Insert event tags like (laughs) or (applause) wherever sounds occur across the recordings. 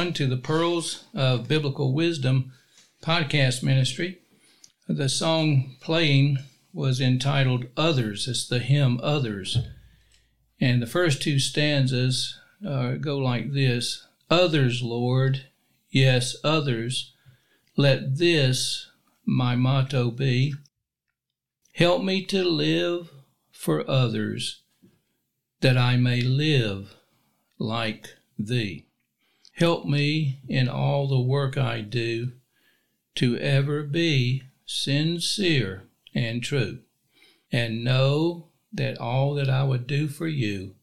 To the Pearls of Biblical Wisdom podcast ministry. The song playing was entitled Others. It's the hymn Others. And the first two stanzas uh, go like this Others, Lord, yes, others, let this my motto be. Help me to live for others, that I may live like thee. Help me in all the work I do to ever be sincere and true, and know that all that I would do for you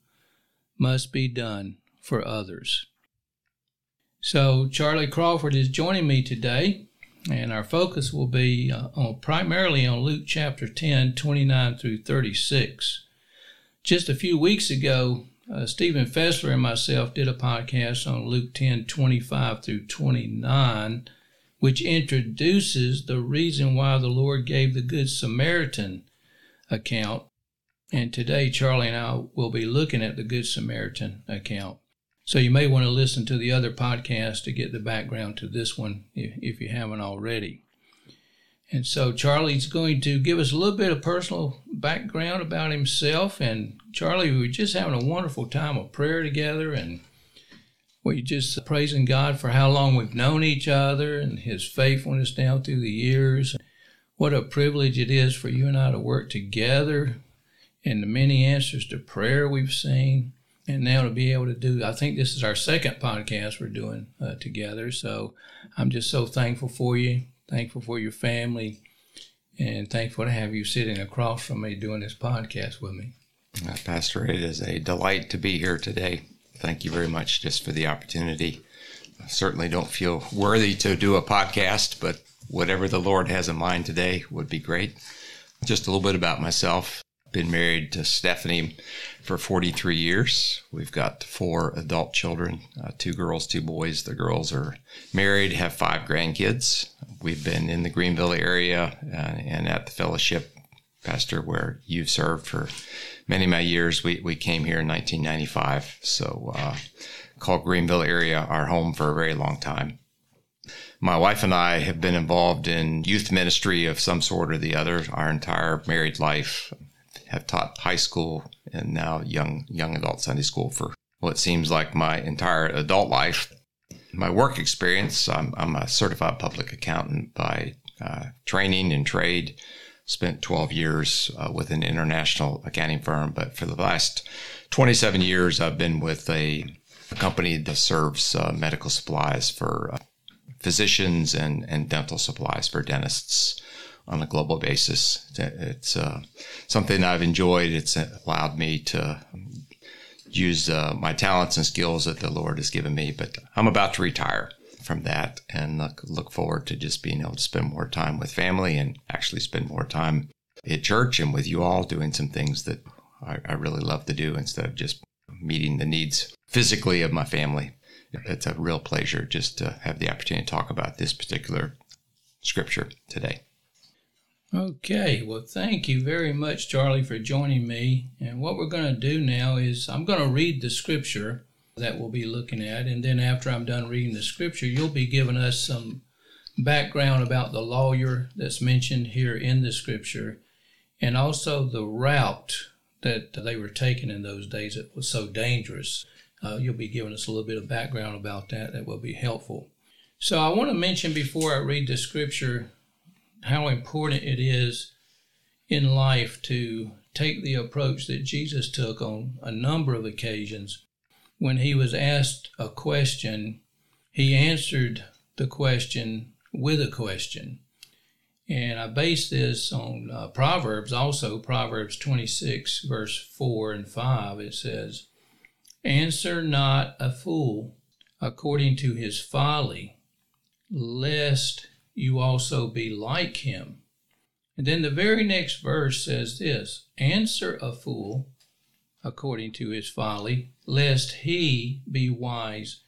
must be done for others. So, Charlie Crawford is joining me today, and our focus will be uh, on, primarily on Luke chapter 10, 29 through 36. Just a few weeks ago, uh, Stephen Fessler and myself did a podcast on Luke 10 25 through 29, which introduces the reason why the Lord gave the Good Samaritan account. And today, Charlie and I will be looking at the Good Samaritan account. So you may want to listen to the other podcast to get the background to this one if, if you haven't already. And so Charlie's going to give us a little bit of personal background about himself. And Charlie, we were just having a wonderful time of prayer together, and we just praising God for how long we've known each other and His faithfulness down through the years. What a privilege it is for you and I to work together, and the many answers to prayer we've seen, and now to be able to do. I think this is our second podcast we're doing uh, together. So I'm just so thankful for you thankful for your family, and thankful to have you sitting across from me doing this podcast with me. Uh, Pastor, it is a delight to be here today. Thank you very much just for the opportunity. I certainly don't feel worthy to do a podcast, but whatever the Lord has in mind today would be great. Just a little bit about myself. Been married to Stephanie for 43 years. We've got four adult children, uh, two girls, two boys. The girls are married, have five grandkids. We've been in the Greenville area uh, and at the fellowship, Pastor, where you've served for many, many years. We, we came here in 1995. So, uh, called Greenville area our home for a very long time. My wife and I have been involved in youth ministry of some sort or the other our entire married life have taught high school and now young young adult Sunday school for what seems like my entire adult life. My work experience, I'm, I'm a certified public accountant by uh, training and trade. Spent 12 years uh, with an international accounting firm, but for the last 27 years, I've been with a, a company that serves uh, medical supplies for uh, physicians and, and dental supplies for dentists on a global basis. It's uh, something I've enjoyed. It's allowed me to use uh, my talents and skills that the Lord has given me. But I'm about to retire from that and look, look forward to just being able to spend more time with family and actually spend more time at church and with you all doing some things that I, I really love to do instead of just meeting the needs physically of my family. It's a real pleasure just to have the opportunity to talk about this particular scripture today. Okay, well, thank you very much, Charlie, for joining me. And what we're going to do now is I'm going to read the scripture that we'll be looking at. And then after I'm done reading the scripture, you'll be giving us some background about the lawyer that's mentioned here in the scripture and also the route that they were taking in those days that was so dangerous. Uh, you'll be giving us a little bit of background about that that will be helpful. So I want to mention before I read the scripture how important it is in life to take the approach that Jesus took on a number of occasions. When he was asked a question, he answered the question with a question. And I base this on uh, Proverbs also, Proverbs 26, verse 4 and 5. It says, Answer not a fool according to his folly, lest you also be like him. And then the very next verse says this Answer a fool according to his folly, lest he be wise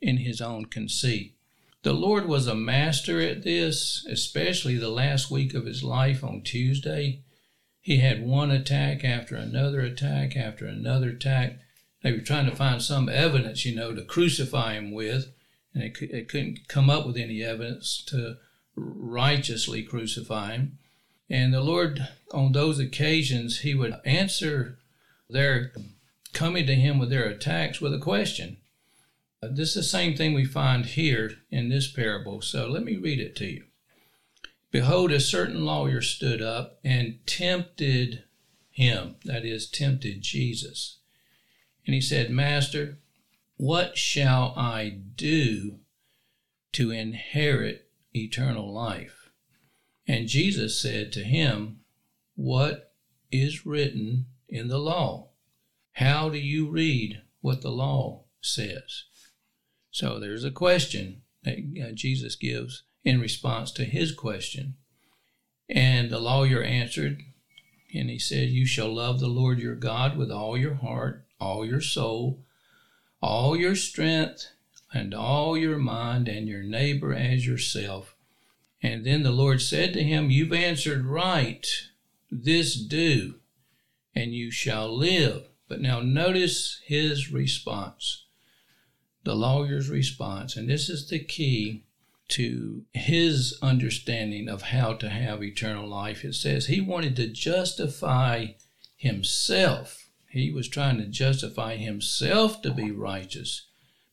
in his own conceit. The Lord was a master at this, especially the last week of his life on Tuesday. He had one attack after another attack after another attack they were trying to find some evidence, you know, to crucify him with, and they couldn't come up with any evidence to righteously crucify him. And the Lord, on those occasions, He would answer their coming to Him with their attacks with a question. Uh, this is the same thing we find here in this parable. So let me read it to you. Behold, a certain lawyer stood up and tempted him, that is, tempted Jesus. And he said, Master, what shall I do to inherit eternal life? And Jesus said to him, What is written in the law? How do you read what the law says? So there's a question that uh, Jesus gives in response to his question. And the lawyer answered, and he said, You shall love the Lord your God with all your heart, all your soul, all your strength, and all your mind, and your neighbor as yourself. And then the Lord said to him, You've answered right. This do, and you shall live. But now notice his response, the lawyer's response. And this is the key to his understanding of how to have eternal life. It says he wanted to justify himself. He was trying to justify himself to be righteous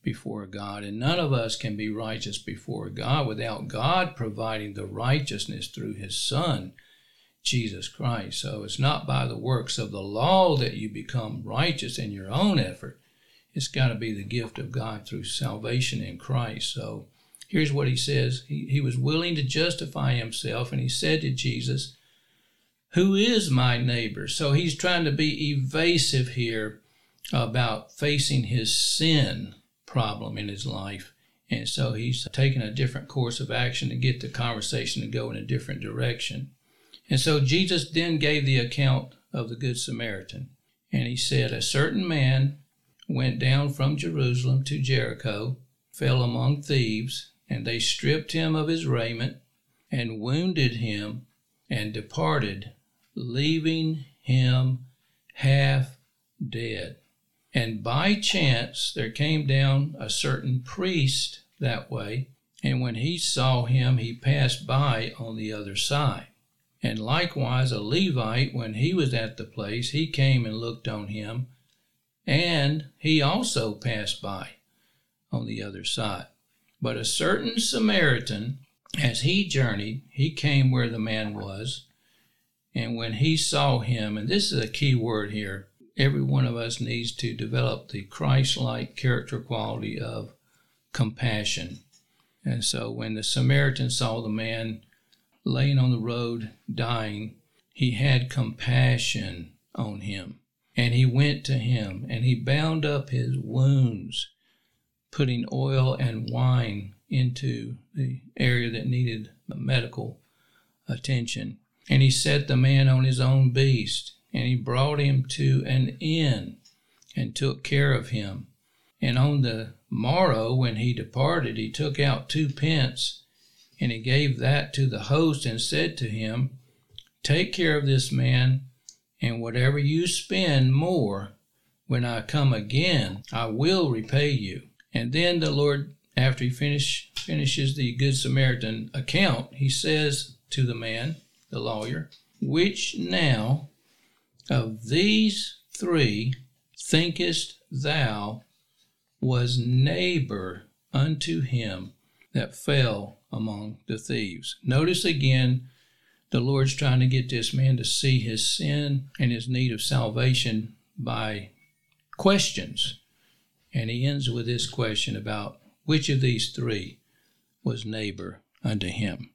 before God. And none of us can be righteous before God without God providing the righteousness through his Son, Jesus Christ. So it's not by the works of the law that you become righteous in your own effort. It's got to be the gift of God through salvation in Christ. So Here's what he says he, he was willing to justify himself, and he said to Jesus, Who is my neighbor? So he's trying to be evasive here about facing his sin problem in his life. And so he's taking a different course of action to get the conversation to go in a different direction. And so Jesus then gave the account of the Good Samaritan. And he said, A certain man went down from Jerusalem to Jericho, fell among thieves, and they stripped him of his raiment and wounded him and departed, leaving him half dead. And by chance there came down a certain priest that way, and when he saw him, he passed by on the other side. And likewise a Levite, when he was at the place, he came and looked on him, and he also passed by on the other side. But a certain Samaritan, as he journeyed, he came where the man was. And when he saw him, and this is a key word here, every one of us needs to develop the Christ like character quality of compassion. And so when the Samaritan saw the man laying on the road dying, he had compassion on him. And he went to him and he bound up his wounds putting oil and wine into the area that needed medical attention. And he set the man on his own beast, and he brought him to an inn and took care of him. And on the morrow, when he departed, he took out two pence, and he gave that to the host and said to him, Take care of this man, and whatever you spend more, when I come again, I will repay you. And then the Lord, after he finish, finishes the Good Samaritan account, he says to the man, the lawyer, Which now of these three thinkest thou was neighbor unto him that fell among the thieves? Notice again, the Lord's trying to get this man to see his sin and his need of salvation by questions. And he ends with this question about which of these three was neighbor unto him.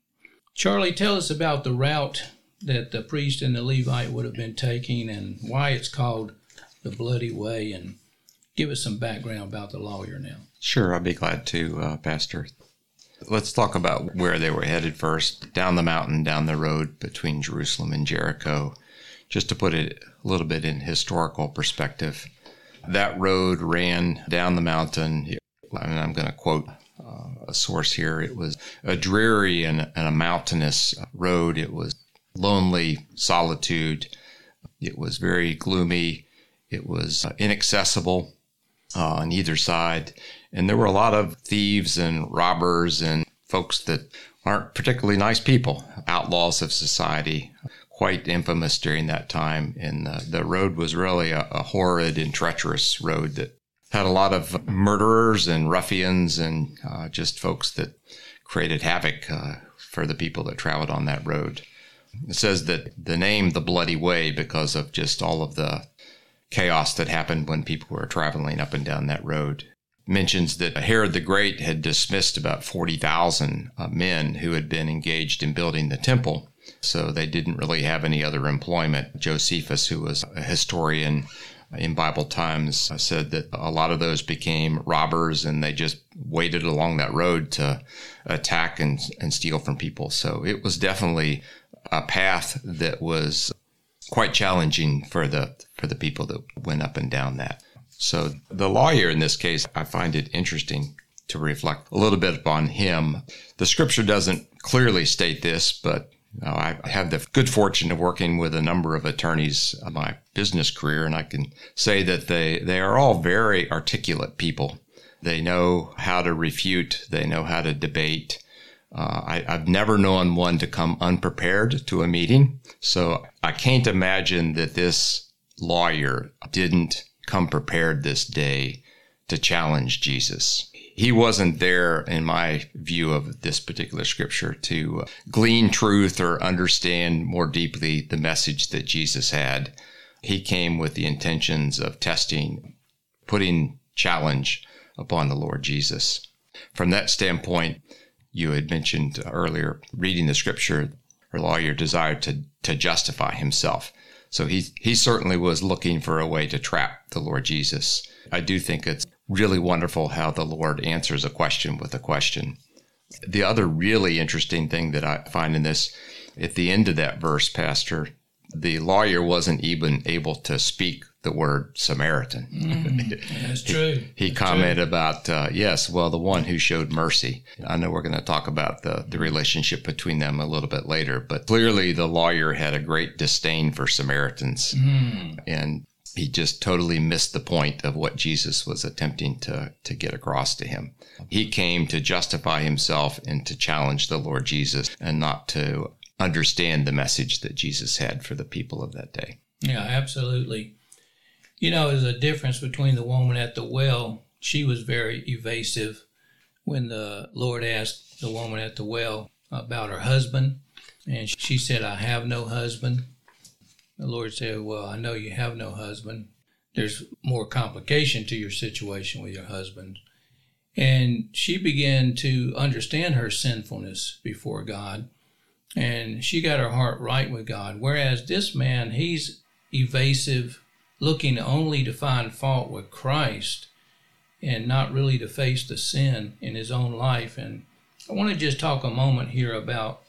Charlie, tell us about the route that the priest and the Levite would have been taking and why it's called the Bloody Way, and give us some background about the lawyer now. Sure, I'll be glad to, uh, Pastor. Let's talk about where they were headed first down the mountain, down the road between Jerusalem and Jericho. Just to put it a little bit in historical perspective, that road ran down the mountain. I'm going to quote uh, a source here. It was a dreary and, and a mountainous road. It was lonely solitude. It was very gloomy. It was uh, inaccessible. uh, on either side. And there were a lot of thieves and robbers and folks that aren't particularly nice people, outlaws of society, quite infamous during that time. And uh, the road was really a, a horrid and treacherous road that had a lot of murderers and ruffians and uh, just folks that created havoc uh, for the people that traveled on that road. It says that the name the Bloody Way because of just all of the chaos that happened when people were traveling up and down that road. Mentions that Herod the Great had dismissed about 40,000 uh, men who had been engaged in building the temple. So they didn't really have any other employment. Josephus, who was a historian in Bible times, said that a lot of those became robbers and they just waited along that road to attack and, and steal from people. So it was definitely a path that was quite challenging for the for the people that went up and down that. So the lawyer in this case, I find it interesting to reflect a little bit upon him. The scripture doesn't clearly state this, but uh, I have the good fortune of working with a number of attorneys in my business career, and I can say that they, they are all very articulate people. They know how to refute, they know how to debate, uh, I, have never known one to come unprepared to a meeting. So I can't imagine that this lawyer didn't come prepared this day to challenge Jesus. He wasn't there, in my view of this particular scripture, to glean truth or understand more deeply the message that Jesus had. He came with the intentions of testing, putting challenge upon the Lord Jesus. From that standpoint, you had mentioned earlier, reading the scripture, her lawyer desired to, to justify himself. So he, he certainly was looking for a way to trap the Lord Jesus. I do think it's really wonderful how the Lord answers a question with a question. The other really interesting thing that I find in this, at the end of that verse, Pastor, the lawyer wasn't even able to speak the word Samaritan. Mm, (laughs) that's true. he, that's commented true. about, uh, yes, well, the one who showed mercy. I know we're going to talk about the, the relationship between them a little bit later, but clearly the lawyer had a great disdain for Samaritans. Mm. And he just totally missed the point of what Jesus was attempting to, to get across to him. He came to justify himself and to challenge the Lord Jesus and not to understand the message that Jesus had for the people of that day. Yeah, absolutely. You know, there's a difference between the woman at the well. She was very evasive when the Lord asked the woman at the well about her husband. And she said, I have no husband. The Lord said, Well, I know you have no husband. There's more complication to your situation with your husband. And she began to understand her sinfulness before God. And she got her heart right with God. Whereas this man, he's evasive looking only to find fault with Christ and not really to face the sin in his own life. And I want to just talk a moment here about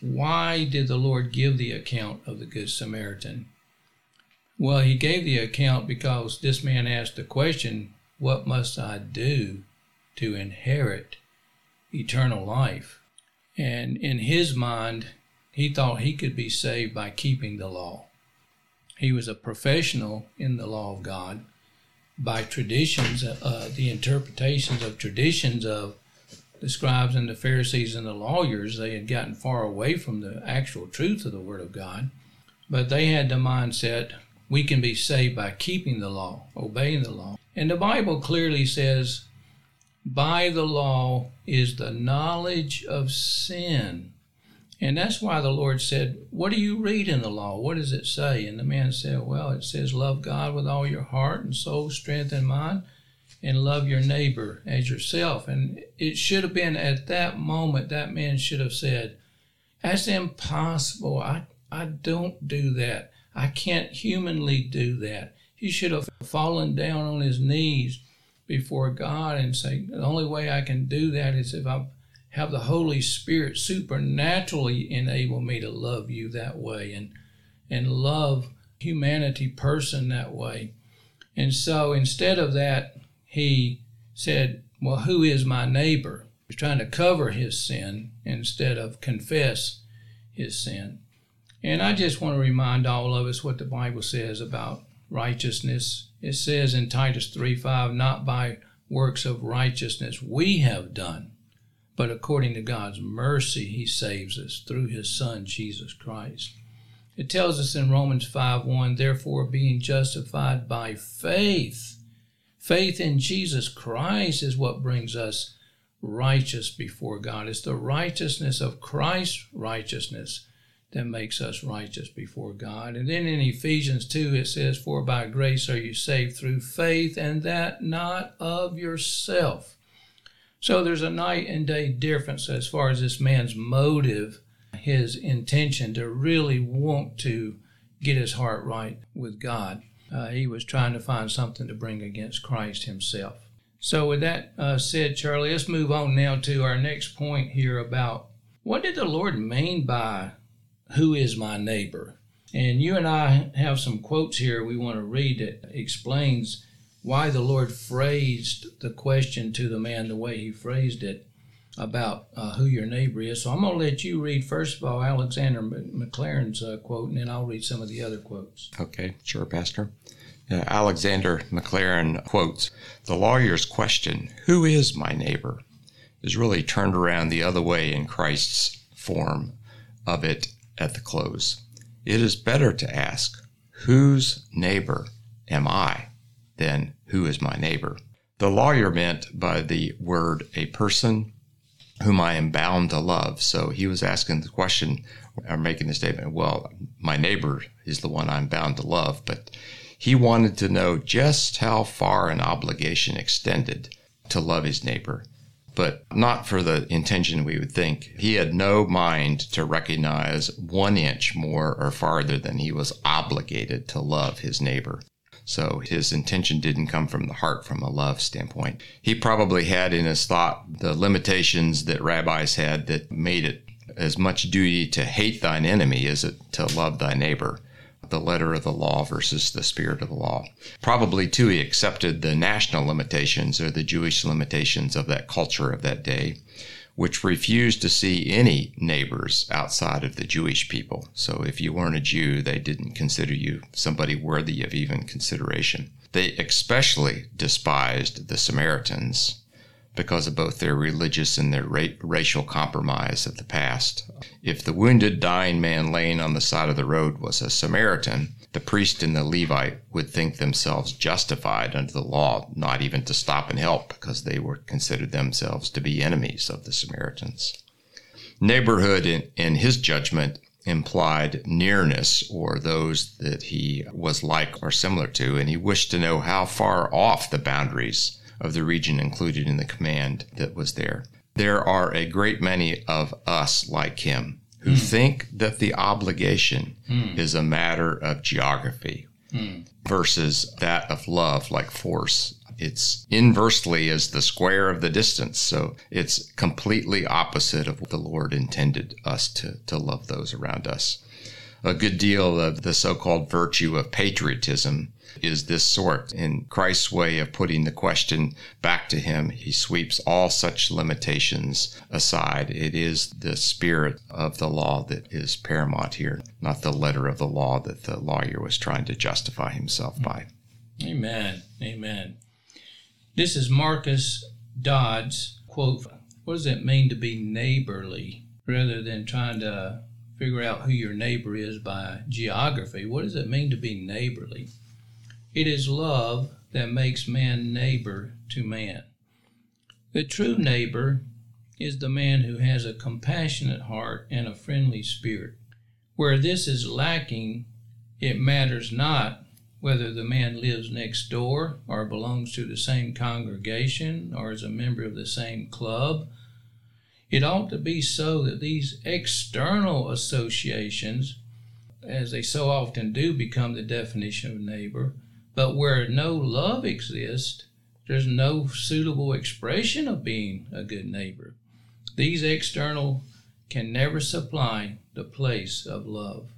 why did the Lord give the account of the Good Samaritan? Well, he gave the account because this man asked the question, What must I do to inherit eternal life? And in his mind, he thought he could be saved by keeping the law. He was a professional in the law of God by traditions, uh, the interpretations of traditions of the scribes and the Pharisees and the lawyers. They had gotten far away from the actual truth of the Word of God, but they had the mindset we can be saved by keeping the law, obeying the law. And the Bible clearly says, by the law is the knowledge of sin. And that's why the Lord said, What do you read in the law? What does it say? And the man said, Well, it says, Love God with all your heart and soul, strength, and mind, and love your neighbor as yourself. And it should have been at that moment that man should have said, That's impossible. I, I don't do that. I can't humanly do that. He should have fallen down on his knees before God and say, The only way I can do that is if I have the Holy Spirit supernaturally enable me to love you that way and and love humanity person that way. And so instead of that, he said, Well, who is my neighbor? He's trying to cover his sin instead of confess his sin. And I just want to remind all of us what the Bible says about righteousness. It says in Titus 3 5, not by works of righteousness we have done, but according to God's mercy, He saves us through His Son, Jesus Christ. It tells us in Romans 5 1, therefore, being justified by faith, faith in Jesus Christ is what brings us righteous before God. It's the righteousness of Christ's righteousness that makes us righteous before God. And then in Ephesians 2, it says, For by grace are you saved through faith, and that not of yourself. So there's a night and day difference as far as this man's motive, his intention to really want to get his heart right with God. Uh, he was trying to find something to bring against Christ himself. So, with that uh, said, Charlie, let's move on now to our next point here about what did the Lord mean by who is my neighbor? And you and I have some quotes here we want to read that explains why the Lord phrased the question to the man the way he phrased it about uh, who your neighbor is. So I'm going to let you read, first of all, Alexander Maclaren's uh, quote, and then I'll read some of the other quotes. Okay, sure, Pastor. Uh, Alexander Maclaren quotes The lawyer's question, Who is my neighbor? is really turned around the other way in Christ's form of it at the close. It is better to ask, Whose neighbor am I? than Who is my neighbor? The lawyer meant by the word a person whom I am bound to love. So he was asking the question or making the statement, Well, my neighbor is the one I'm bound to love. But he wanted to know just how far an obligation extended to love his neighbor, but not for the intention we would think. He had no mind to recognize one inch more or farther than he was obligated to love his neighbor. So his intention didn't come from the heart from a love standpoint. He probably had in his thought the limitations that rabbis had that made it as much duty to hate thine enemy as it to love thy neighbor the letter of the law versus the spirit of the law. Probably, too, he accepted the national limitations or the Jewish limitations of that culture of that day, which refused to see any neighbors outside of the Jewish people. So if you weren't a Jew, they didn't consider you somebody worthy of even consideration. They especially despised the Samaritans because of both their religious and their ra- racial compromise of the past. If the wounded, dying man laying on the side of the road was a Samaritan, the priest and the Levite would think themselves justified under the law not even to stop and help because they were considered themselves to be enemies of the Samaritans. Neighborhood, in, in his judgment, implied nearness or those that he was like or similar to, and he wished to know how far off the boundaries of the region included in the command that was there. There are a great many of us like him who mm. think that the obligation mm. is a matter of geography mm. versus that of love, like force. It's inversely as the square of the distance. So it's completely opposite of what the Lord intended us to, to love those around us. A good deal of the so called virtue of patriotism is this sort. In Christ's way of putting the question back to him, he sweeps all such limitations aside. It is the spirit of the law that is paramount here, not the letter of the law that the lawyer was trying to justify himself by. Amen. Amen. This is Marcus Dods' quote. What does it mean to be neighborly rather than trying to figure out who your neighbor is by geography? What does it mean to be neighborly? It is love that makes man neighbor to man. The true neighbor is the man who has a compassionate heart and a friendly spirit. Where this is lacking, it matters not whether the man lives next door or belongs to the same congregation or is a member of the same club. It ought to be so that these external associations, as they so often do become the definition of neighbor, but where no love exists, there's no suitable expression of being a good neighbor. These external can never supply the place of love.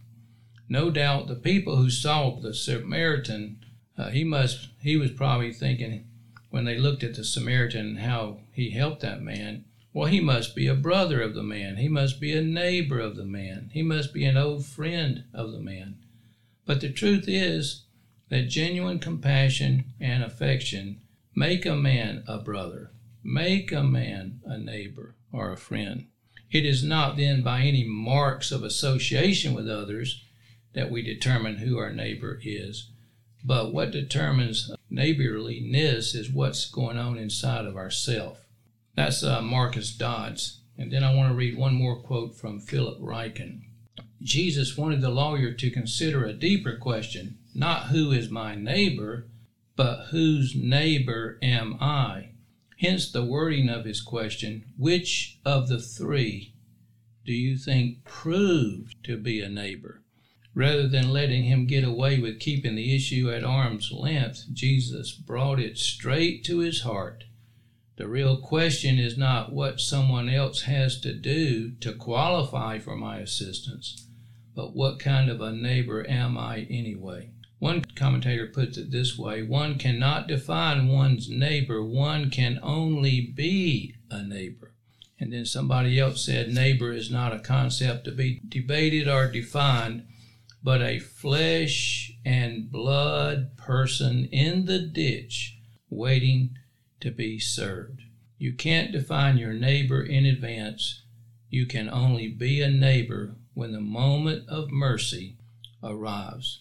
No doubt the people who saw the Samaritan, uh, he must he was probably thinking when they looked at the Samaritan how he helped that man, well, he must be a brother of the man. He must be a neighbor of the man. He must be an old friend of the man. But the truth is, that genuine compassion and affection make a man a brother, make a man a neighbor or a friend. It is not then by any marks of association with others that we determine who our neighbor is, but what determines neighborliness is what's going on inside of ourself. That's uh, Marcus Dods. And then I want to read one more quote from Philip Ryken. Jesus wanted the lawyer to consider a deeper question not who is my neighbor, but whose neighbor am I? Hence the wording of his question which of the three do you think proved to be a neighbor? Rather than letting him get away with keeping the issue at arm's length, Jesus brought it straight to his heart. The real question is not what someone else has to do to qualify for my assistance, but what kind of a neighbor am I anyway? One commentator puts it this way one cannot define one's neighbor, one can only be a neighbor. And then somebody else said neighbor is not a concept to be debated or defined, but a flesh and blood person in the ditch waiting to be served. You can't define your neighbor in advance. You can only be a neighbor when the moment of mercy arrives.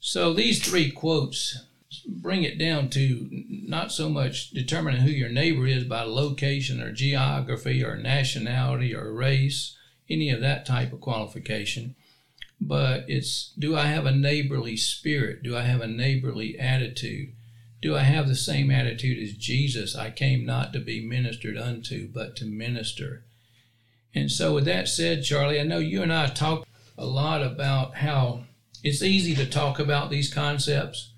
So these three quotes bring it down to not so much determining who your neighbor is by location or geography or nationality or race, any of that type of qualification, but it's do I have a neighborly spirit? Do I have a neighborly attitude? Do I have the same attitude as Jesus? I came not to be ministered unto, but to minister. And so, with that said, Charlie, I know you and I talked a lot about how it's easy to talk about these concepts,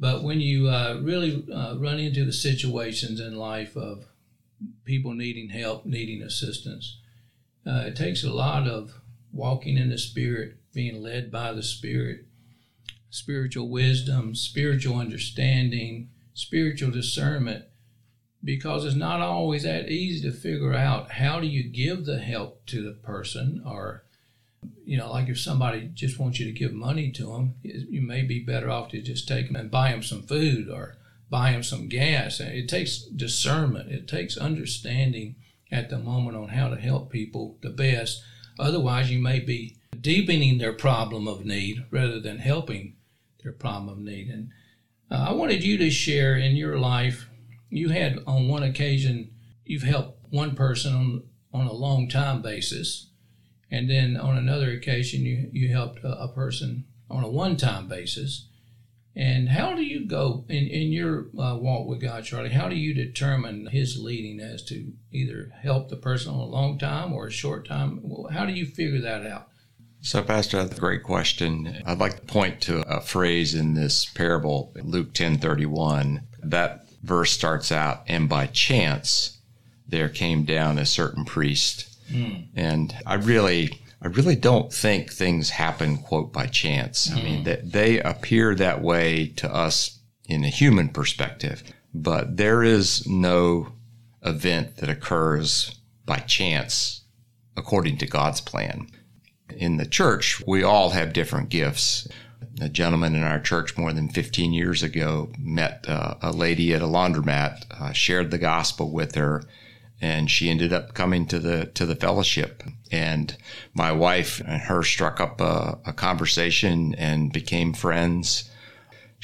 but when you uh, really uh, run into the situations in life of people needing help, needing assistance, uh, it takes a lot of walking in the Spirit, being led by the Spirit, spiritual wisdom, spiritual understanding, spiritual discernment because it's not always that easy to figure out how do you give the help to the person or you know like if somebody just wants you to give money to them you may be better off to just take them and buy them some food or buy them some gas. It takes discernment. It takes understanding at the moment on how to help people the best. Otherwise you may be deepening their problem of need rather than helping their problem of need. And uh, i wanted you to share in your life you had on one occasion you've helped one person on on a long time basis, and then on another occasion you you helped a, a person on a one time basis. And how do you go in, in your uh, walk with God, Charlie? How do you determine His leading as to either help the person on a long time or a short time? How do you figure that out? So, Pastor, that's a great question. I'd like to point to a phrase in this parable, Luke ten thirty one. That verse starts out, and by chance there came down a certain priest. Mm. And I really, I really don't think things happen, quote, by chance. Mm. I mean, that they appear that way to us in a human perspective, but there is no event that occurs by chance according to God's plan. In the church, we all have different gifts a gentleman in our church more than 15 years ago met uh, a lady at a laundromat, uh, shared the gospel with her, and she ended up coming to the to the fellowship. And my wife and her struck up a, a conversation and became friends.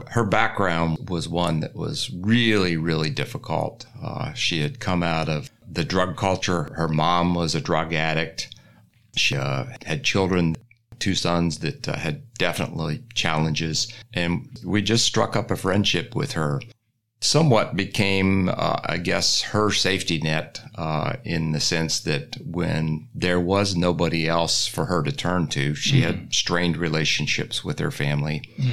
Her background was one that was really, really difficult. Uh, she had come out of the drug culture. Her mom was a drug addict. She uh, had children two sons that uh, had definitely challenges. And we just struck up a friendship with her. Somewhat became, uh, I guess, her safety net uh, in the sense that when there was nobody else for her to turn to, she mm had strained relationships with her family. mm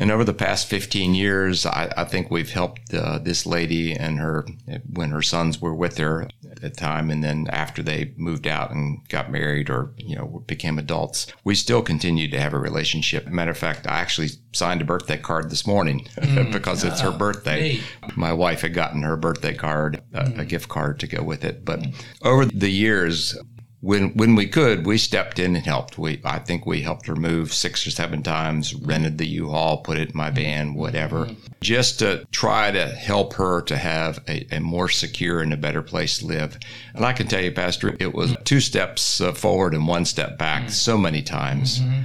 and over the past 15 years, I, I think we've helped uh, this lady and her when her sons were with her at the time, and then after they moved out and got married or you know became adults, we still continued to have a relationship. Matter of fact, I actually signed a birthday card this morning (laughs) mm, because it's her birthday. My wife had gotten her birthday card, mm. a gift card to go with it. But over the years, when when we could, we stepped in and helped. We I think we helped her move six or seven times, rented the U-Haul, put it in my van, whatever, mm-hmm. just to try to help her to have a, a, more secure and a better place to live. And I can tell you, Pastor, it was two steps uh, forward and one step back mm-hmm. so many times. Mm-hmm.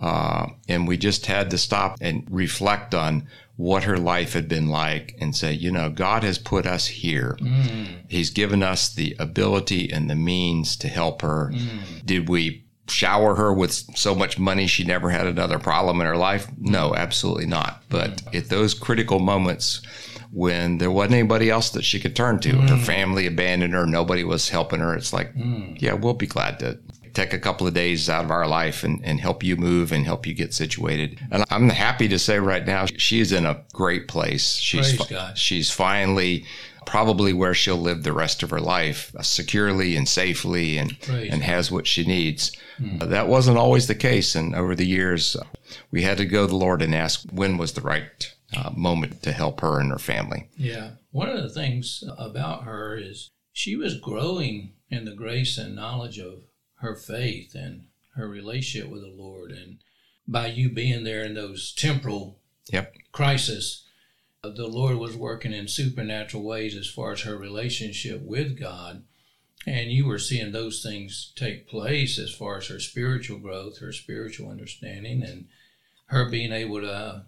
Uh, and we just had to stop and reflect on what her life had been like and say, you know, God has put us here. Mm. He's given us the ability and the means to help her. Mm. Did we shower her with so much money she never had another problem in her life? No, absolutely not. But mm. at those critical moments when there wasn't anybody else that she could turn to, her mm. family abandoned her, nobody was helping her, it's like, mm. yeah, we'll be glad to take a couple of days out of our life and, and help you move and help you get situated. And I'm happy to say right now, she's in a great place. She's, she's finally probably where she'll live the rest of her life uh, securely and safely and, and has what she needs. Mm. Uh, that wasn't always the case. And over the years, uh, we had to go to the Lord and ask when was the right uh, moment to help her and her family. Yeah. One of the things about her is she was growing in the grace and knowledge of her faith and her relationship with the Lord. And by you being there in those temporal yep. crises, uh, the Lord was working in supernatural ways as far as her relationship with God. And you were seeing those things take place as far as her spiritual growth, her spiritual understanding, and her being able to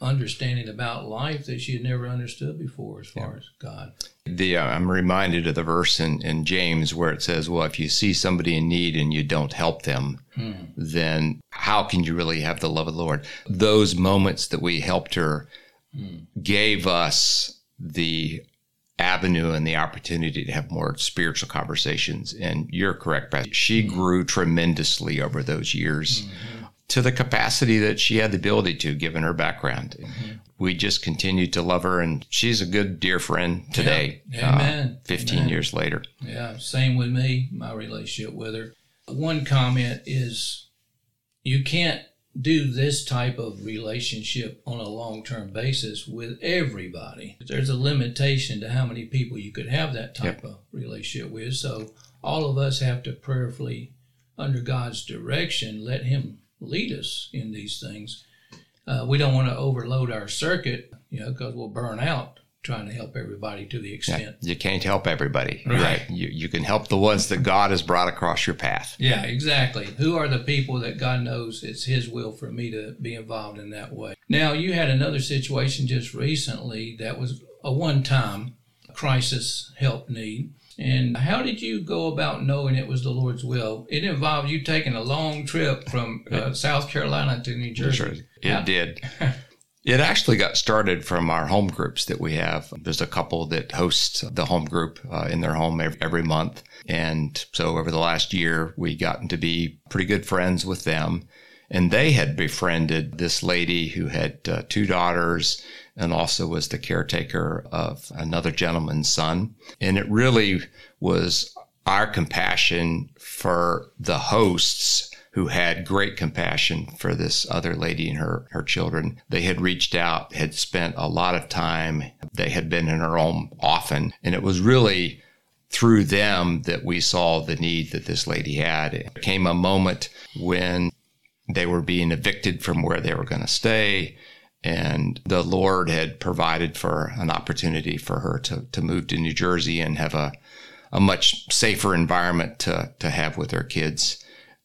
understanding about life that she had never understood before as far yeah. as God. The uh, I'm reminded of the verse in, in James where it says, "Well, if you see somebody in need and you don't help them, hmm. then how can you really have the love of the Lord?" Those moments that we helped her hmm. gave us the avenue and the opportunity to have more spiritual conversations. And you're correct, Beth. She hmm. grew tremendously over those years. Mm-hmm to the capacity that she had the ability to, given her background. Mm-hmm. We just continued to love her, and she's a good, dear friend today. Yeah. Amen. Uh, 15 Amen. years later. Yeah, same with me, my relationship with her. One comment is you can't do this type of relationship on a long term basis with everybody. There's a limitation to how many people you could have that type yep. of relationship with. So all of us have to prayerfully, under God's direction, let Him lead us in these things. Uh, we don't want to overload our circuit, you know, because we'll burn out trying to help everybody to the extent. Yeah, you can't help everybody. Right. right. You, you can help the ones that God has brought across your path. Yeah, exactly. Who are the people that God knows it's His will for me to be involved in that way? Now, you had another situation just recently that was a one time crisis help need. And how did you go about knowing it was the Lord's will? It involved you taking a long trip from uh, South Carolina to New Jersey. It how? did. (laughs) It actually got started from our home groups that we have. There's a couple that host the home group uh, in their home every, every, month. And so over the last year, we gotten to be pretty good friends with them. And they had befriended this lady who had uh, two daughters and also was the caretaker of another gentleman's son. And it really was our compassion for the hosts who had great compassion for this other lady and her, her children. They had reached out, had spent a lot of time. They had been in her home often. And it was really through them that we saw the need that this lady had. It came a moment when they were being evicted from where they were going to stay and the Lord had provided for an opportunity for her to, to move to New Jersey and have a, a much safer environment to, to have with her kids.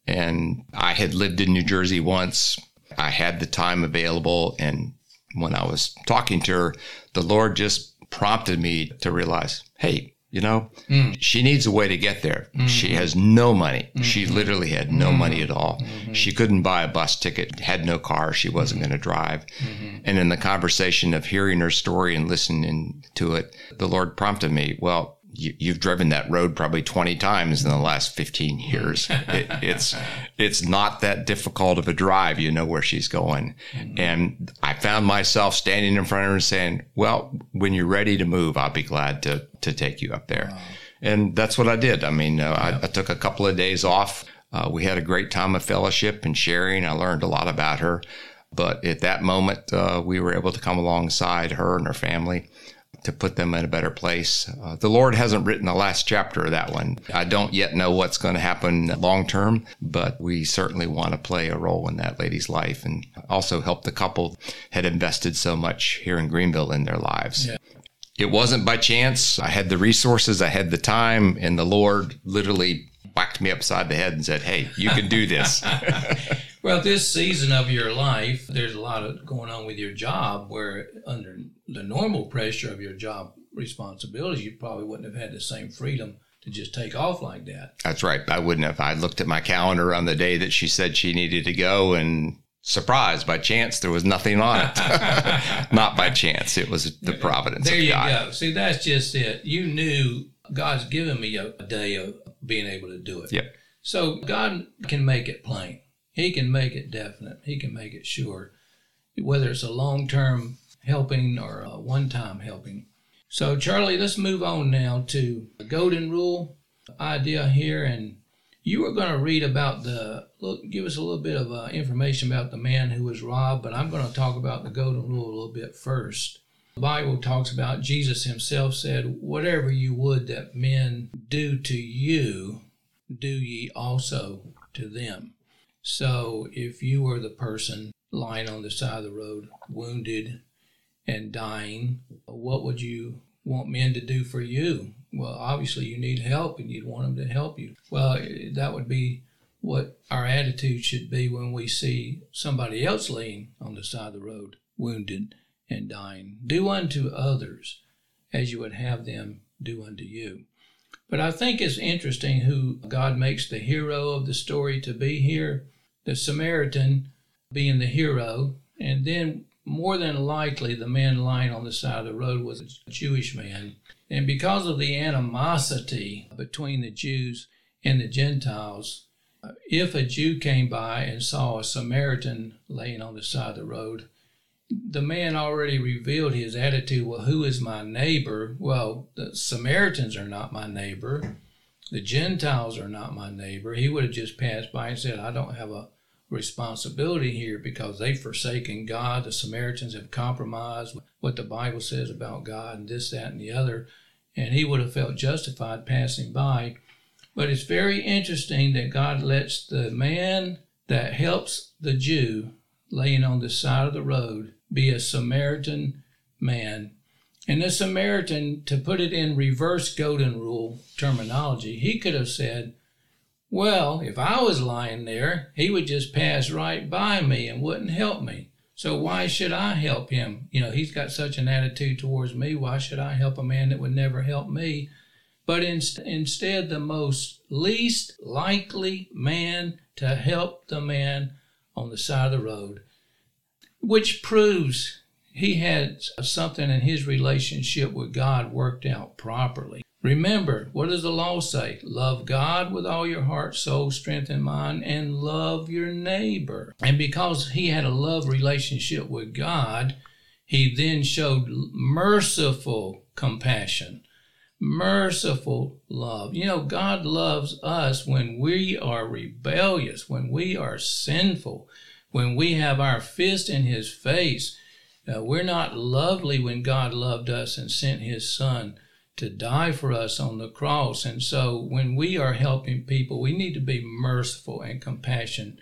And I had lived in New Jersey once. I had the time available. And when I was talking to her, the Lord just prompted me to realize, hey, you know, mm. she needs a way to get there. Mm-hmm. She has no money. Mm-hmm. She literally had no mm-hmm. money at all. Mm-hmm. She couldn't buy a bus ticket, had no car. She wasn't mm-hmm. going to drive. Mm-hmm. And in the conversation of hearing her story and listening to it, the Lord prompted me, well, you, have driven that road probably 20 times in the last 15 years. (laughs) It, it's it's not that difficult of a drive. You know where she's going. Mm-hmm. And I found myself standing in front of her and saying, well, when you're ready to move, I'll be glad to, to take you up there. Wow. And that's what I did. I mean, uh, I, I, took a couple of days off. Uh, we had a great time of fellowship and sharing. I learned a lot about her. But at that moment, uh, we were able to come alongside her and her family to put them in a better place. Uh, the Lord hasn't written the last chapter of that one. I don't yet know what's going to happen long term, but we certainly want to play a role in that lady's life and also help the couple had invested so much here in Greenville in their lives. Yeah. It wasn't by chance. I had the resources, I had the time, and the Lord literally whacked me upside the head and said, Hey, you can do this. (laughs) well, this season of your life, there's a lot of going on with your job where, under the normal pressure of your job responsibilities, you probably wouldn't have had the same freedom to just take off like that. That's right. I wouldn't have. I looked at my calendar on the day that she said she needed to go and surprise by chance there was nothing on it (laughs) not by chance it was the providence there you God. go see that's just it you knew god's given me a, a day of being able to do it. Yep. So God can make it plain. He can make it definite. He can make it sure, whether it's a long term helping or a one time helping. So, Charlie, let's move on now to the golden rule idea here. And you were going to read about the, look, give us a little bit of uh, information about the man who was robbed, but I'm going to talk about the golden rule a little bit first. The Bible talks about Jesus himself said, Whatever you would that men do to you, do ye also to them. So if you were the person lying on the side of the road, wounded and dying, what would you want men to do for you? Well, obviously you need help and you'd want them to help you. Well, eh, that would be what our attitude should be when we see somebody else laying on the side of the road, wounded and dying. Do unto others as you would have them do unto you. But I think it's interesting who God makes the hero of the story to be here the Samaritan being the hero, and then more than likely the man lying on the side of the road was a Jewish man. And because of the animosity between the Jews and the Gentiles, uh, if a Jew came by and saw a Samaritan laying on the side of the road, the man already revealed his attitude. Well, who is my neighbor? Well, the Samaritans are not my neighbor. The Gentiles are not my neighbor. He would have just passed by and said, I don't have a responsibility here because they've forsaken God. The Samaritans have compromised what the Bible says about God and this, that, and the other. And he would have felt justified passing by. But it's very interesting that God lets the man that helps the Jew laying on the side of the road be a Samaritan man. And the Samaritan, to put it in reverse golden rule terminology, he could have said, Well, if I was lying there, he would just pass right by me and wouldn't help me. So why should I help him? You know, he's got such an attitude towards me. Why should I help a man that would never help me? But in, instead, the most least likely man to help the man on the side of the road which proves he had something in his relationship with God worked out properly. Remember, what does the law say? Love God with all your heart, soul, strength, and mind, and love your neighbor. And because he had a love relationship with God, he then showed merciful compassion, merciful love. You know, God loves us when we are rebellious, when we are sinful when we have our fist in his face, uh, we're not lovely when God loved us and sent his son to die for us on the cross. And so when we are helping people, we need to be merciful and compassionate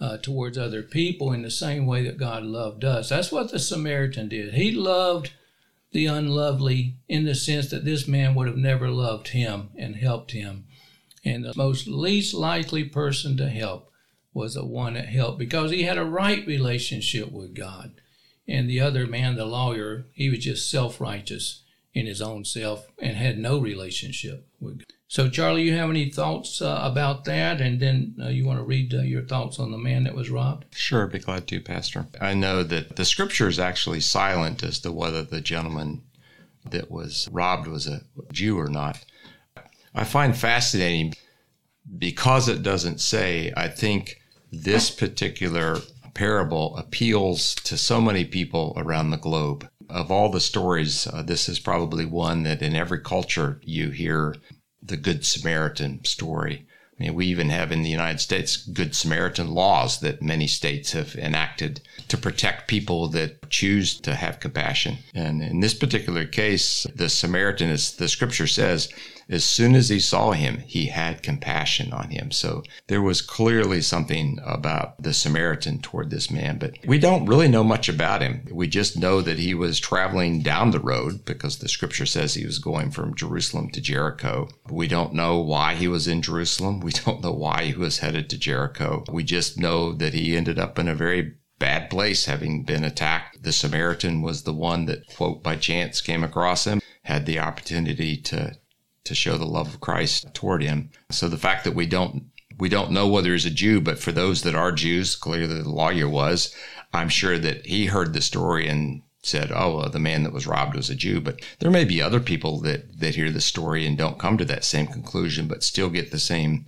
uh, towards other people in the same way that God loved us. That's what the Samaritan did. He loved the unlovely in the sense that this man would have never loved him and helped him. And the most least likely person to help was the one that helped because he had a right relationship with God. And the other man, the lawyer, he was just self righteous in his own self and had no relationship with God. So, Charlie, you have any thoughts uh, about that? And then uh, you want to read uh, your thoughts on the man that was robbed? Sure, be glad to, Pastor. I know that the scripture is actually silent as to whether the gentleman that was robbed was a Jew or not. I find fascinating because it doesn't say, I think this particular parable appeals to so many people around the globe. Of all the stories, uh, this is probably one that in every culture you hear the Good Samaritan story. I mean, we even have in the United States Good Samaritan laws that many states have enacted to protect people that choose to have compassion. And in this particular case, the Samaritan, as the scripture says, as soon as he saw him, he had compassion on him. So there was clearly something about the Samaritan toward this man, but we don't really know much about him. We just know that he was traveling down the road because the scripture says he was going from Jerusalem to Jericho. We don't know why he was in Jerusalem. We (laughs) don't know why he was headed to Jericho. We just know that he ended up in a very bad place having been attacked. The Samaritan was the one that, quote, by chance came across him, had the opportunity to to show the love of Christ toward him. So the fact that we don't we don't know whether he's a Jew, but for those that are Jews, clearly the lawyer was. I'm sure that he heard the story and said, "Oh, well, the man that was robbed was a Jew." But there may be other people that that hear the story and don't come to that same conclusion, but still get the same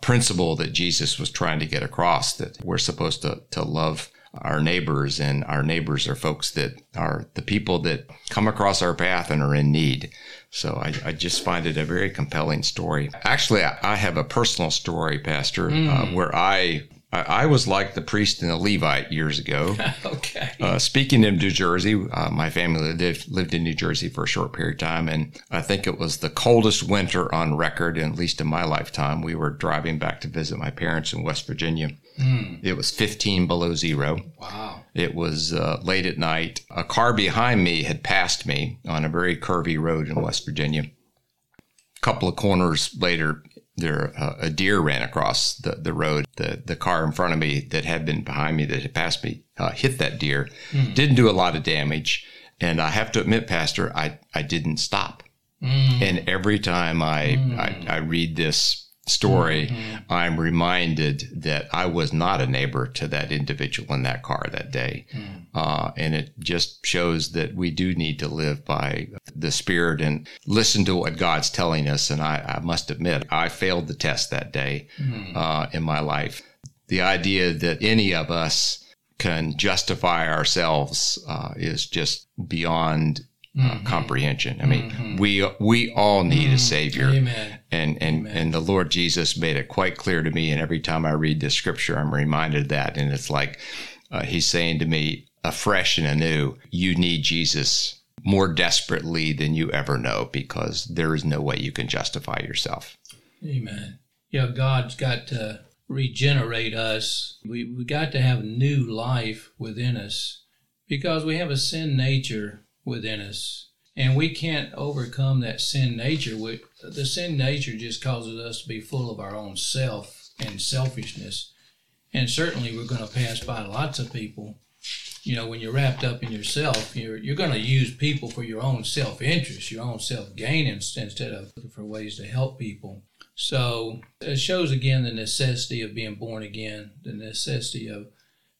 principle that Jesus was trying to get across that we're supposed to to love our neighbors and our neighbors are folks that are the people that come across our path and are in need. So I, I just find it a very compelling story. Actually, I, I have a personal story, Pastor, mm. uh, hmm. where I I, was like the priest and the Levite years ago. (laughs) okay. Uh, speaking in New Jersey, uh, my family lived, lived in New Jersey for a short period of time, and I think it was the coldest winter on record, at least in my lifetime. We were driving back to visit my parents in West Virginia. Mm. It was 15 below zero. Wow. It was uh, late at night. A car behind me had passed me on a very curvy road in West Virginia. A couple of corners later, there uh, a deer ran across the, the road. The the car in front of me that had been behind me that had passed me uh, hit that deer. Mm. Didn't do a lot of damage, and I have to admit, Pastor, I I didn't stop. Mm. And every time I, mm. I I read this story, mm-hmm. I'm reminded that I was not a neighbor to that individual in that car that day. Mm. Uh, and it just shows that we do need to live by the Spirit and listen to what God's telling us. And I, I must admit, I failed the test that day mm. uh, in my life. The idea that any of us can justify ourselves uh, is just beyond uh, mm-hmm. comprehension. I mean, mm-hmm. we we all need mm-hmm. a savior, Amen. and and Amen. and the Lord Jesus made it quite clear to me. And every time I read this scripture, I'm reminded that, and it's like uh, He's saying to me afresh and anew, "You need Jesus." More desperately than you ever know, because there is no way you can justify yourself. Amen. Yeah, God's got to regenerate us. We we got to have new life within us because we have a sin nature within us. And we can't overcome that sin nature. The sin nature just causes us to be full of our own self and selfishness. And certainly we're going to pass by lots of people. You know, when you're wrapped up in yourself, you're, you're going to use people for your own self interest, your own self gain instead of looking for ways to help people. So it shows again the necessity of being born again, the necessity of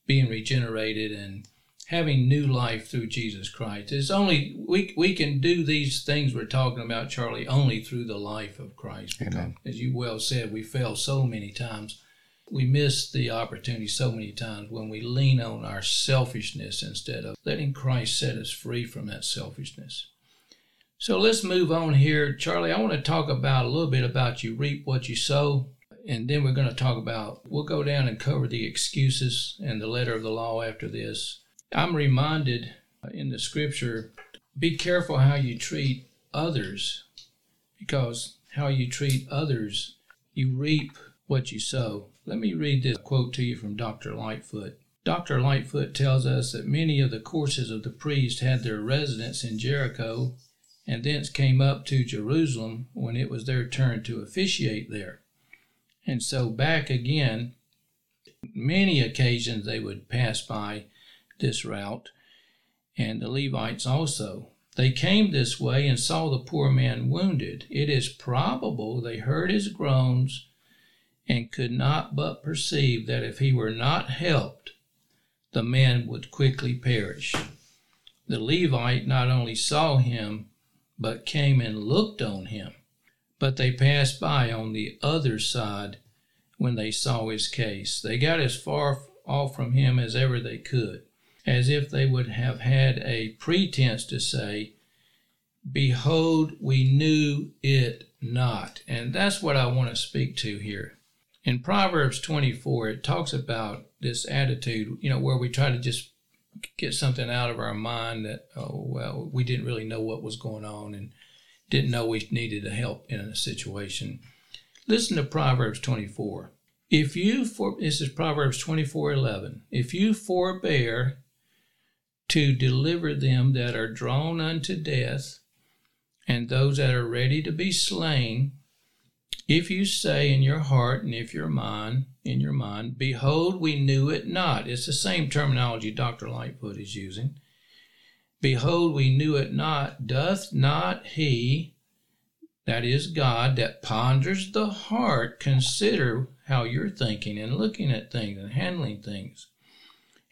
being regenerated and having new life through Jesus Christ. It's only we we can do these things we're talking about, Charlie, only through the life of Christ. Because, as you well said, we fail so many times. We miss the opportunity so many times when we lean on our selfishness instead of letting Christ set us free from that selfishness. So let's move on here. Charlie, I want to talk about a little bit about you reap what you sow. And then we're going to talk about, we'll go down and cover the excuses and the letter of the law after this. I'm reminded uh, in the scripture be careful how you treat others because how you treat others, you reap what you sow. Let me read this quote to you from Dr. Lightfoot. Dr. Lightfoot tells us that many of the courses of the priest had their residence in Jericho and thence came up to Jerusalem when it was their turn to officiate there. And so back again, many occasions they would pass by this route, and the Levites also. They came this way and saw the poor man wounded. It is probable they heard his groans and could not but perceive that if he were not helped, the man would quickly perish. The Levite not only saw him, but came and looked on him. But they passed by on the other side when they saw his case. They got as far off from him as ever they could as if they would have had a pretense to say, Behold, we knew it not. And that's what I want to speak to here. In Proverbs 24, it talks about this attitude, you know, where we try to just get something out of our mind that, oh, well, we didn't really know what was going on and didn't know we needed help in a situation. Listen to Proverbs 24. If you for this is Proverbs 24 11. If you forbear to deliver them that are drawn unto death, and those that are ready to be slain, if you say in your heart and if your mind, in your mind, behold, we knew it not. It's the same terminology Dr. Lightfoot is using. Behold, we knew it not. Doth not he, that is God, that ponders the heart, consider how you're thinking and looking at things and handling things?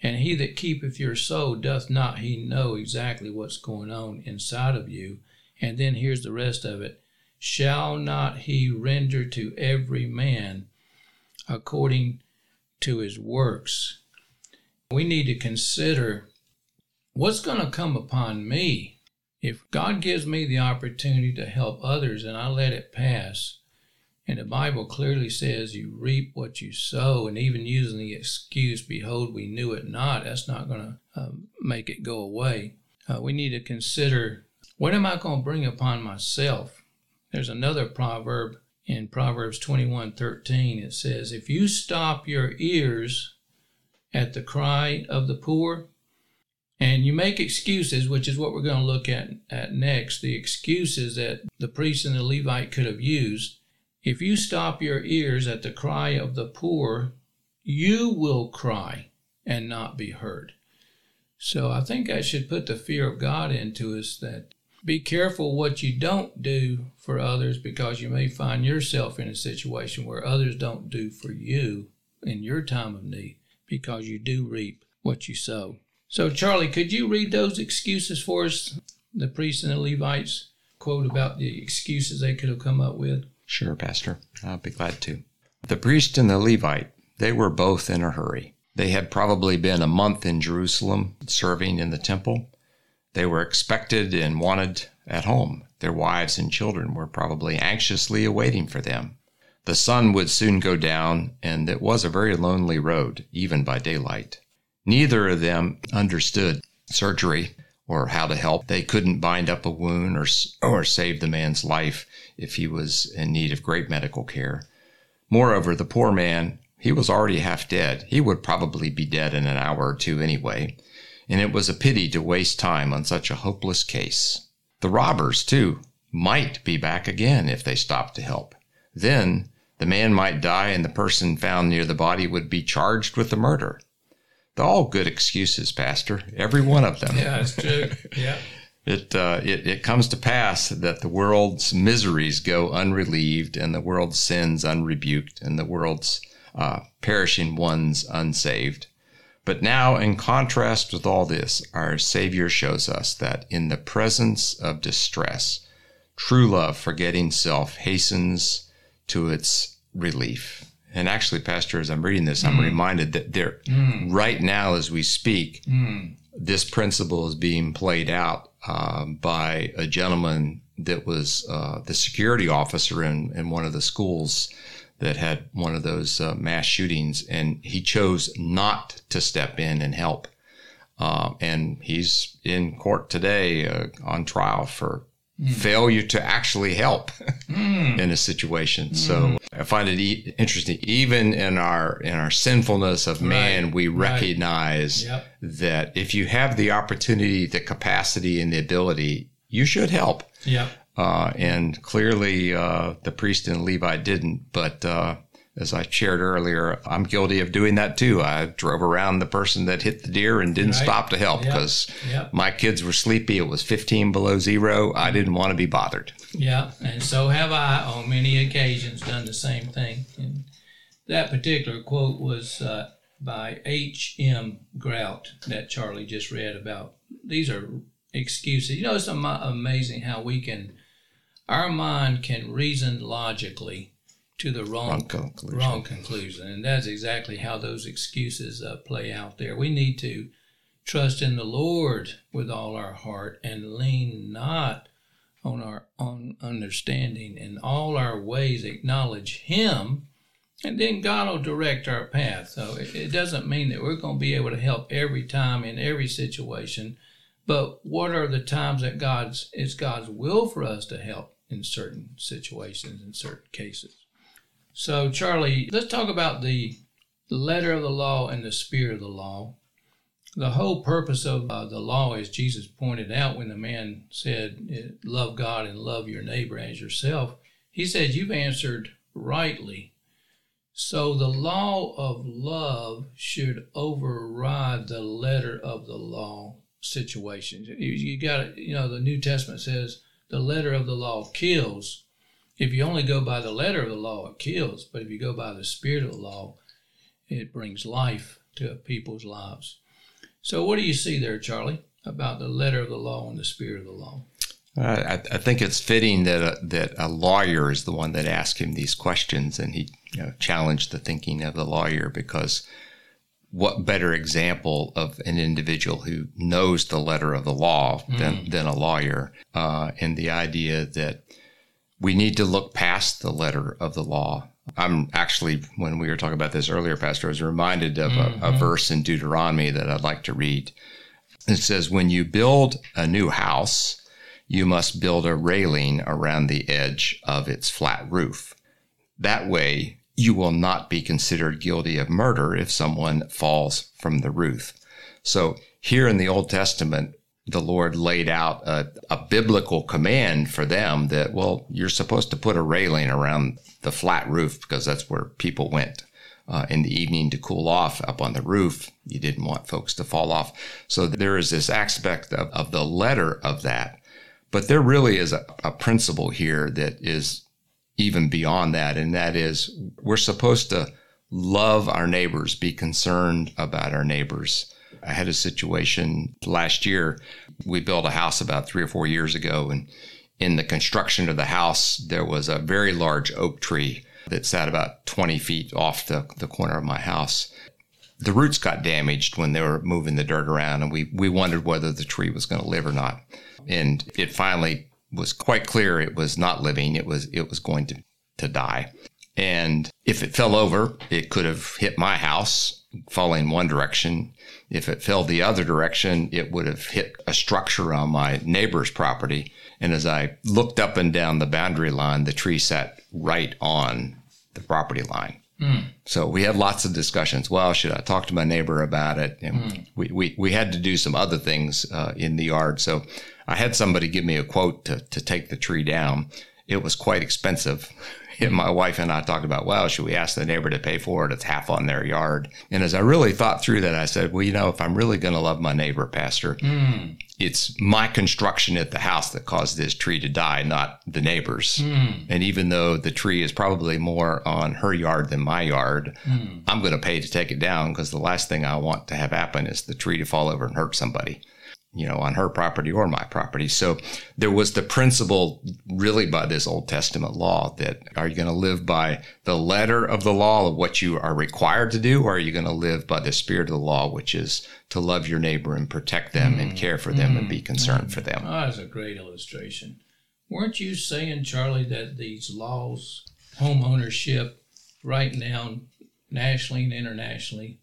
And he that keepeth your soul, doth not he know exactly what's going on inside of you? And then here's the rest of it Shall not he render to every man according to his works? We need to consider what's going to come upon me. If God gives me the opportunity to help others and I let it pass, and the Bible clearly says you reap what you sow, and even using the excuse, behold, we knew it not, that's not going to uh, make it go away. Uh, we need to consider what am I going to bring upon myself? There's another proverb in Proverbs 21:13. It says, "If you stop your ears at the cry of the poor, and you make excuses, which is what we're going to look at, at next, the excuses that the priest and the Levite could have used. If you stop your ears at the cry of the poor, you will cry and not be heard. So I think I should put the fear of God into us that be careful what you don't do for others because you may find yourself in a situation where others don't do for you in your time of need because you do reap what you sow. So, Charlie, could you read those excuses for us? The priests and the Levites quote about the excuses they could have come up with. Sure, Pastor. I'll be glad to. The priest and the Levite, they were both in a hurry. They had probably been a month in Jerusalem serving in the temple. They were expected and wanted at home. Their wives and children were probably anxiously awaiting for them. The sun would soon go down, and it was a very lonely road, even by daylight. Neither of them understood surgery or how to help. They couldn't bind up a wound or, or save the man's life if he was in need of great medical care. Moreover, the poor man, he was already half dead. He would probably be dead in an hour or two anyway and it was a pity to waste time on such a hopeless case. The robbers, too, might be back again if they stopped to help. Then the man might die and the person found near the body would be charged with the murder. They're all good excuses, Pastor, every one of them. yeah, it's true. Yeah. (laughs) It, uh, it, it comes to pass that the world's miseries go unrelieved and the world's sins unrebuked and the world's uh, perishing ones unsaved. But now, in contrast with all this, our Savior shows us that in the presence of distress, true love, forgetting self, hastens to its relief. And actually, Pastor, as I'm reading this, I'm mm. reminded that there, mm. right now as we speak, mm. this principle is being played out uh, by a gentleman that was uh, the security officer in, in one of the schools that had one of those uh, mass shootings, and he chose not to step in and help. Uh, and he's in court today uh, on trial for mm. failure to actually help mm. (laughs) (laughs) in a situation. Mm. So I find it e- interesting. Even in our in our sinfulness of man, right. we recognize right. yep. that if you have the opportunity, the capacity, and the ability, you should help. Yeah. Uh, and clearly, uh, the priest and Levi didn't. But uh, as I shared earlier, I'm guilty of doing that too. I drove around the person that hit the deer and didn't right. stop to help because yep. yep. my kids were sleepy. It was 15 below zero. I didn't want to be bothered. Yeah, and so have I on many occasions done the same thing. And that particular quote was uh, by H.M. Grout that Charlie just read about. These are excuses. You know, it's amazing how we can our mind can reason logically to the wrong, wrong conclusion. Wrong conclusion. And that's exactly how those excuses uh, play out there. We need to trust in the Lord with all our heart and lean not on our own understanding. In all our ways, acknowledge Him, And then God will direct our path. So it, it doesn't mean that we're going to be able to help every time in every situation, but what are the times that God's it's God's will for us to help in certain situations in certain cases. So Charlie, let's talk about the letter of the law and the spirit of the law. The whole purpose of uh, the law, as Jesus pointed out when the man said, Love God and love your neighbor as yourself, he said, You've answered rightly. So the law of love should override the letter of the law situations. You, you got you know, the New Testament says the letter of the law kills. If you only go by the letter of the law, it kills. But if you go by the spirit of the law, it brings life to people's lives. So, what do you see there, Charlie, about the letter of the law and the spirit of the law? Uh, I, I, think it's fitting that a, that a lawyer is the one that asked him these questions, and he you know, challenged the thinking of the lawyer because what better example of an individual who knows the letter of the law than, mm. than a lawyer? Uh, and the idea that we need to look past the letter of the law. I'm actually, when we were talking about this earlier, Pastor, I was reminded of mm-hmm. a, a verse in Deuteronomy that I'd like to read. It says, When you build a new house, you must build a railing around the edge of its flat roof. That way, you will not be considered guilty of murder if someone falls from the roof. So here in the Old Testament, the Lord laid out a, a, biblical command for them that, well, you're supposed to put a railing around the flat roof because that's where people went uh, in the evening to cool off up on the roof. You didn't want folks to fall off. So there is this aspect of, of the letter of that. But there really is a, a principle here that is even beyond that. And that is we're supposed to love our neighbors, be concerned about our neighbors. I had a situation last year. We built a house about three or four years ago, and in the construction of the house, there was a very large oak tree that sat about 20 feet off the, the corner of my house. The roots got damaged when they were moving the dirt around, and we, we wondered whether the tree was going to live or not. And it finally was quite clear it was not living. It was it was going to to die. And if it fell over, it could have hit my house, falling one direction. If it fell the other direction, it would have hit a structure on my neighbor's property. And as I looked up and down the boundary line, the tree sat right on the property line. Mm. So we had lots of discussions. Well, should I talk to my neighbor about it? And mm. we, we, we had to do some other things uh, in the yard. So I had somebody give me a quote to, to take the tree down. It was quite expensive. My wife and I talked about, well, should we ask the neighbor to pay for it? It's half on their yard. And as I really thought through that, I said, well, you know, if I'm really going to love my neighbor, Pastor, mm. it's my construction at the house that caused this tree to die, not the neighbor's. Mm. And even though the tree is probably more on her yard than my yard, mm. I'm going to pay to take it down because the last thing I want to have happen is the tree to fall over and hurt somebody you know, on her property or my property. So there was the principle really by this Old Testament law that are you going to live by the letter of the law of what you are required to do, or are you going to live by the spirit of the law, which is to love your neighbor and protect them mm, and care for them mm, and be concerned mm. for them? Oh, that's a great illustration. Weren't you saying, Charlie, that these laws, home ownership, right now, nationally and internationally,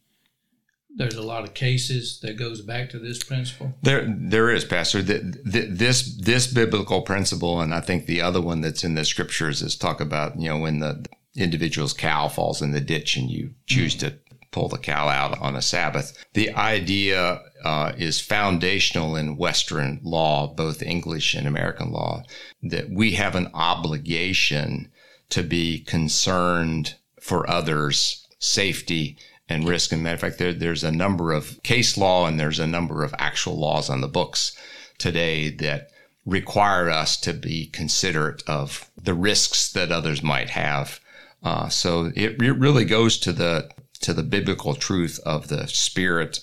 there's a lot of cases that goes back to this principle. There, there is, Pastor. The, the, this this biblical principle, and I think the other one that's in the scriptures is talk about you know when the individual's cow falls in the ditch and you choose mm-hmm. to pull the cow out on a Sabbath. The idea uh, is foundational in Western law, both English and American law, that we have an obligation to be concerned for others' safety and risk. And matter of fact, there, there's a number of case law and there's a number of actual laws on the books today that require us to be considerate of the risks that others might have. Uh, so it, it really goes to the to the biblical truth of the spirit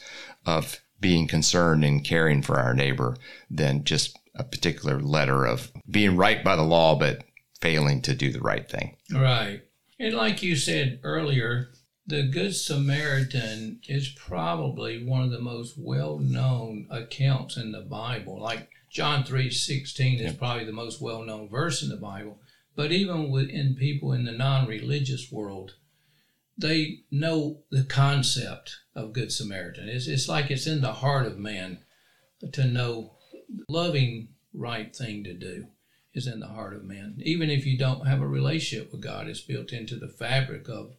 of being concerned and caring for our neighbor than just a particular letter of being right by the law but failing to do the right thing. Right. And like you said earlier, the Good Samaritan is probably one of the most well known accounts in the Bible. Like John 3 16 is probably the most well known verse in the Bible. But even within people in the non religious world, they know the concept of Good Samaritan. It's, it's like it's in the heart of man to know loving right thing to do is in the heart of man. Even if you don't have a relationship with God, it's built into the fabric of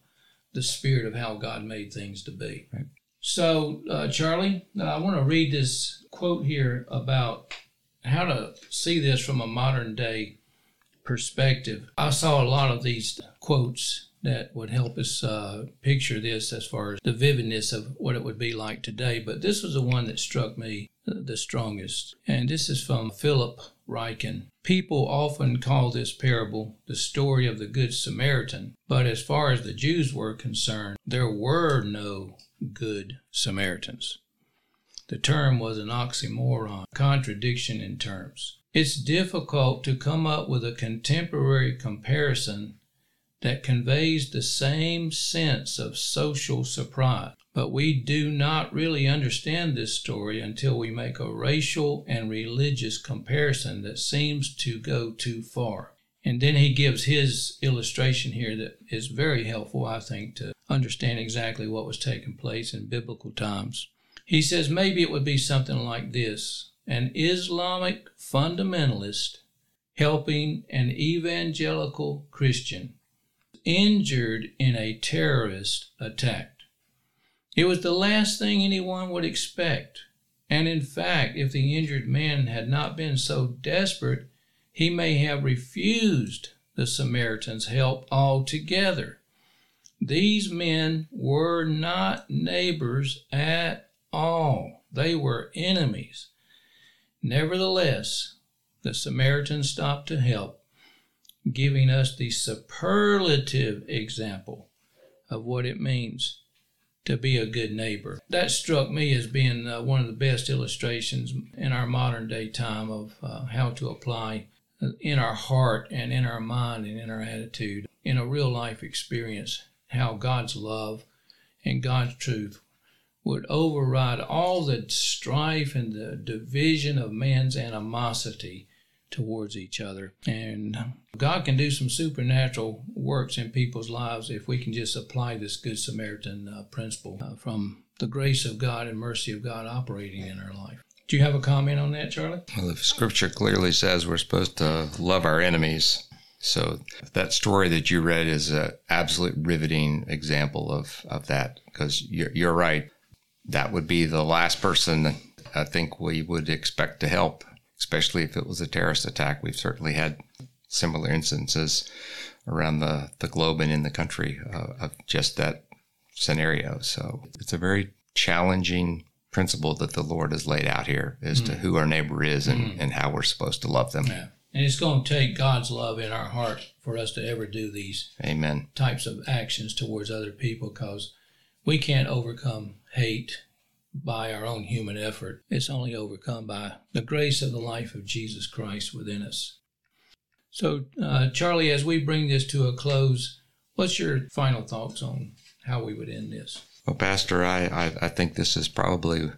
the spirit of how God made things to be. Right. So, uh, Charlie, I want to read this quote here about how to see this from a modern day perspective. I saw a lot of these quotes that would help us uh, picture this as far as the vividness of what it would be like today. But this was the one that struck me the strongest. And this is from Philip Ryken. People often call this parable the story of the Good Samaritan, but as far as the Jews were concerned, there were no good Samaritans. The term was an oxymoron, contradiction in terms. It's difficult to come up with a contemporary comparison that conveys the same sense of social surprise. But we do not really understand this story until we make a racial and religious comparison that seems to go too far. And then he gives his illustration here that is very helpful, I think, to understand exactly what was taking place in biblical times. He says maybe it would be something like this an Islamic fundamentalist helping an evangelical Christian injured in a terrorist attack. It was the last thing anyone would expect. And in fact, if the injured man had not been so desperate, he may have refused the Samaritan's help altogether. These men were not neighbors at all, they were enemies. Nevertheless, the Samaritan stopped to help giving us the superlative example of what it means to be a good neighbor. That struck me as being uh, one of the best illustrations in our modern day time of uh, how to apply uh, in our heart and in our mind and in our attitude in a real life experience how God's love and God's truth would override all the strife and the division of man's animosity towards each other. And God can do some supernatural works in people's lives if we can just apply this Good Samaritan uh, principle uh, from the grace of God and mercy of God operating in our life. Do you have a comment on that, Charlie? Well, the scripture clearly says we're supposed to love our enemies. So that story that you read is an absolute riveting example of, of that because you're, you're right. That would be the last person I think we would expect to help especially if it was a terrorist attack. We've certainly had similar instances around the, the globe and in the country uh, of just that scenario. So it's a very challenging principle that the Lord has laid out here as mm. to who our neighbor is and, mm. and how we're supposed to love them. Yeah. And it's going to take God's love in our heart for us to ever do these Amen. types of actions towards other people because we can't overcome hate by our own human effort. It's only overcome by the grace of the life of Jesus Christ within us. So, uh, Charlie, as we bring this to a close, what's your final thoughts on how we would end this? Well, Pastor, I, I, I think this is probably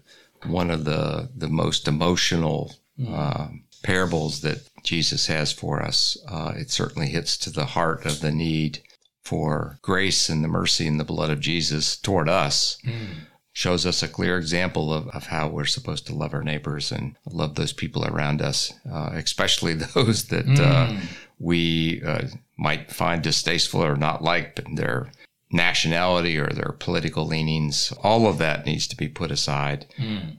one of the, the most emotional mm. uh, parables that Jesus has for us. Uh, it certainly hits to the heart of the need for grace and the mercy and the blood of Jesus toward us. Mm shows us a clear example of, of how we're supposed to love our neighbors and love those people around us, uh, especially (laughs) those that uh, mm. uh, we uh, might find distasteful or not like, but their nationality or their political leanings. All of that needs to be put aside. Mm.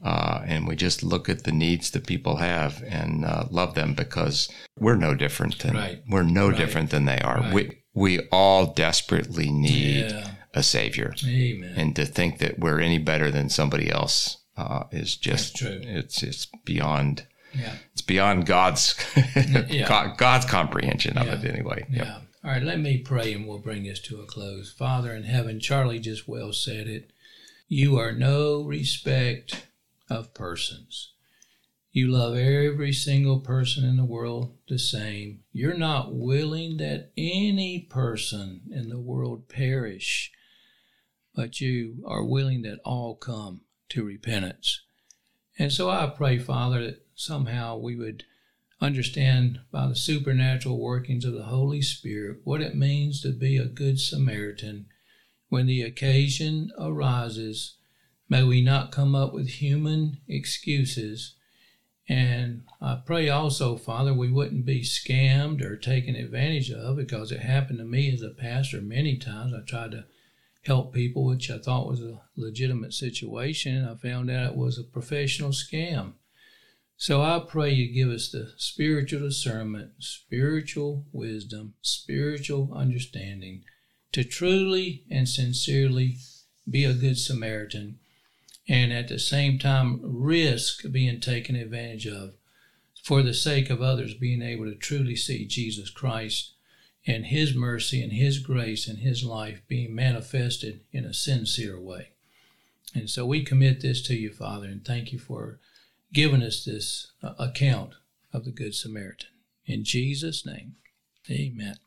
and we just look at the needs that people have and uh, love them because we're no different than right. we're no right. different than they are. Right. We we all desperately need yeah a savior. Amen. And to think that we're any better than somebody else uh, is just it's it's beyond yeah. it's beyond God's (laughs) yeah. God's comprehension of yeah. it anyway. Yeah. Yep. All right, let me pray and we'll bring this to a close. Father in heaven, Charlie just well said it. You are no respect of persons. You love every single person in the world the same. You're not willing that any person in the world perish, but you are willing that all come to repentance. And so I pray, Father, that somehow we would understand by the supernatural workings of the Holy Spirit what it means to be a good Samaritan when the occasion arises, may we not come up with human excuses. And I pray also, Father, we wouldn't be scammed or taken advantage of because it happened to me as a pastor many times. I tried to help people, which I thought was a legitimate situation. I found out it was a professional scam. So I pray you give us the spiritual discernment, spiritual wisdom, spiritual understanding to truly and sincerely be a good Samaritan and at the same time risk being taken advantage of for the sake of others being able to truly see Jesus Christ and His mercy and His grace and His life being manifested in a sincere way. And so we commit this to you, Father, and thank you for giving us this uh, account of the Good Samaritan. In Jesus' name, amen.